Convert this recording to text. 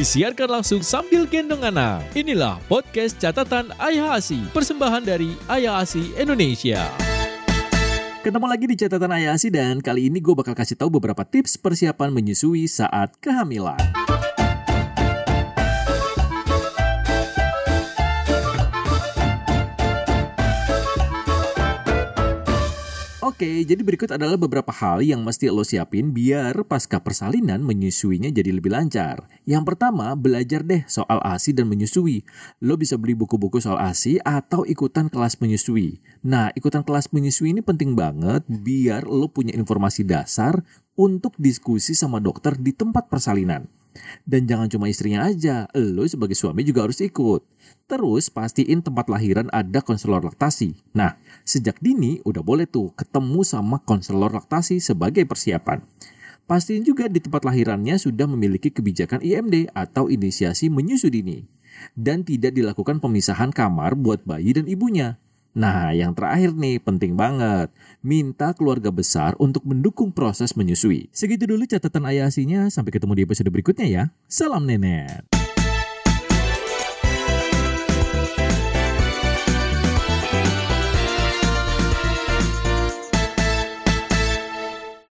Disiarkan langsung sambil gendong anak. Inilah podcast catatan Ayah Asi, persembahan dari Ayah Asi Indonesia. Ketemu lagi di catatan Ayah Asi dan kali ini gue bakal kasih tahu beberapa tips persiapan menyusui saat kehamilan. Oke, jadi berikut adalah beberapa hal yang mesti lo siapin biar pasca persalinan menyusuinya jadi lebih lancar. Yang pertama, belajar deh soal ASI dan menyusui. Lo bisa beli buku-buku soal ASI atau ikutan kelas menyusui. Nah, ikutan kelas menyusui ini penting banget biar lo punya informasi dasar untuk diskusi sama dokter di tempat persalinan. Dan jangan cuma istrinya aja, lo sebagai suami juga harus ikut. Terus pastiin tempat lahiran ada konselor laktasi. Nah, sejak dini udah boleh tuh ketemu sama konselor laktasi sebagai persiapan. Pastiin juga di tempat lahirannya sudah memiliki kebijakan IMD atau inisiasi menyusu dini. Dan tidak dilakukan pemisahan kamar buat bayi dan ibunya. Nah, yang terakhir nih, penting banget. Minta keluarga besar untuk mendukung proses menyusui. Segitu dulu catatan ayah asinya, sampai ketemu di episode berikutnya ya. Salam nenek.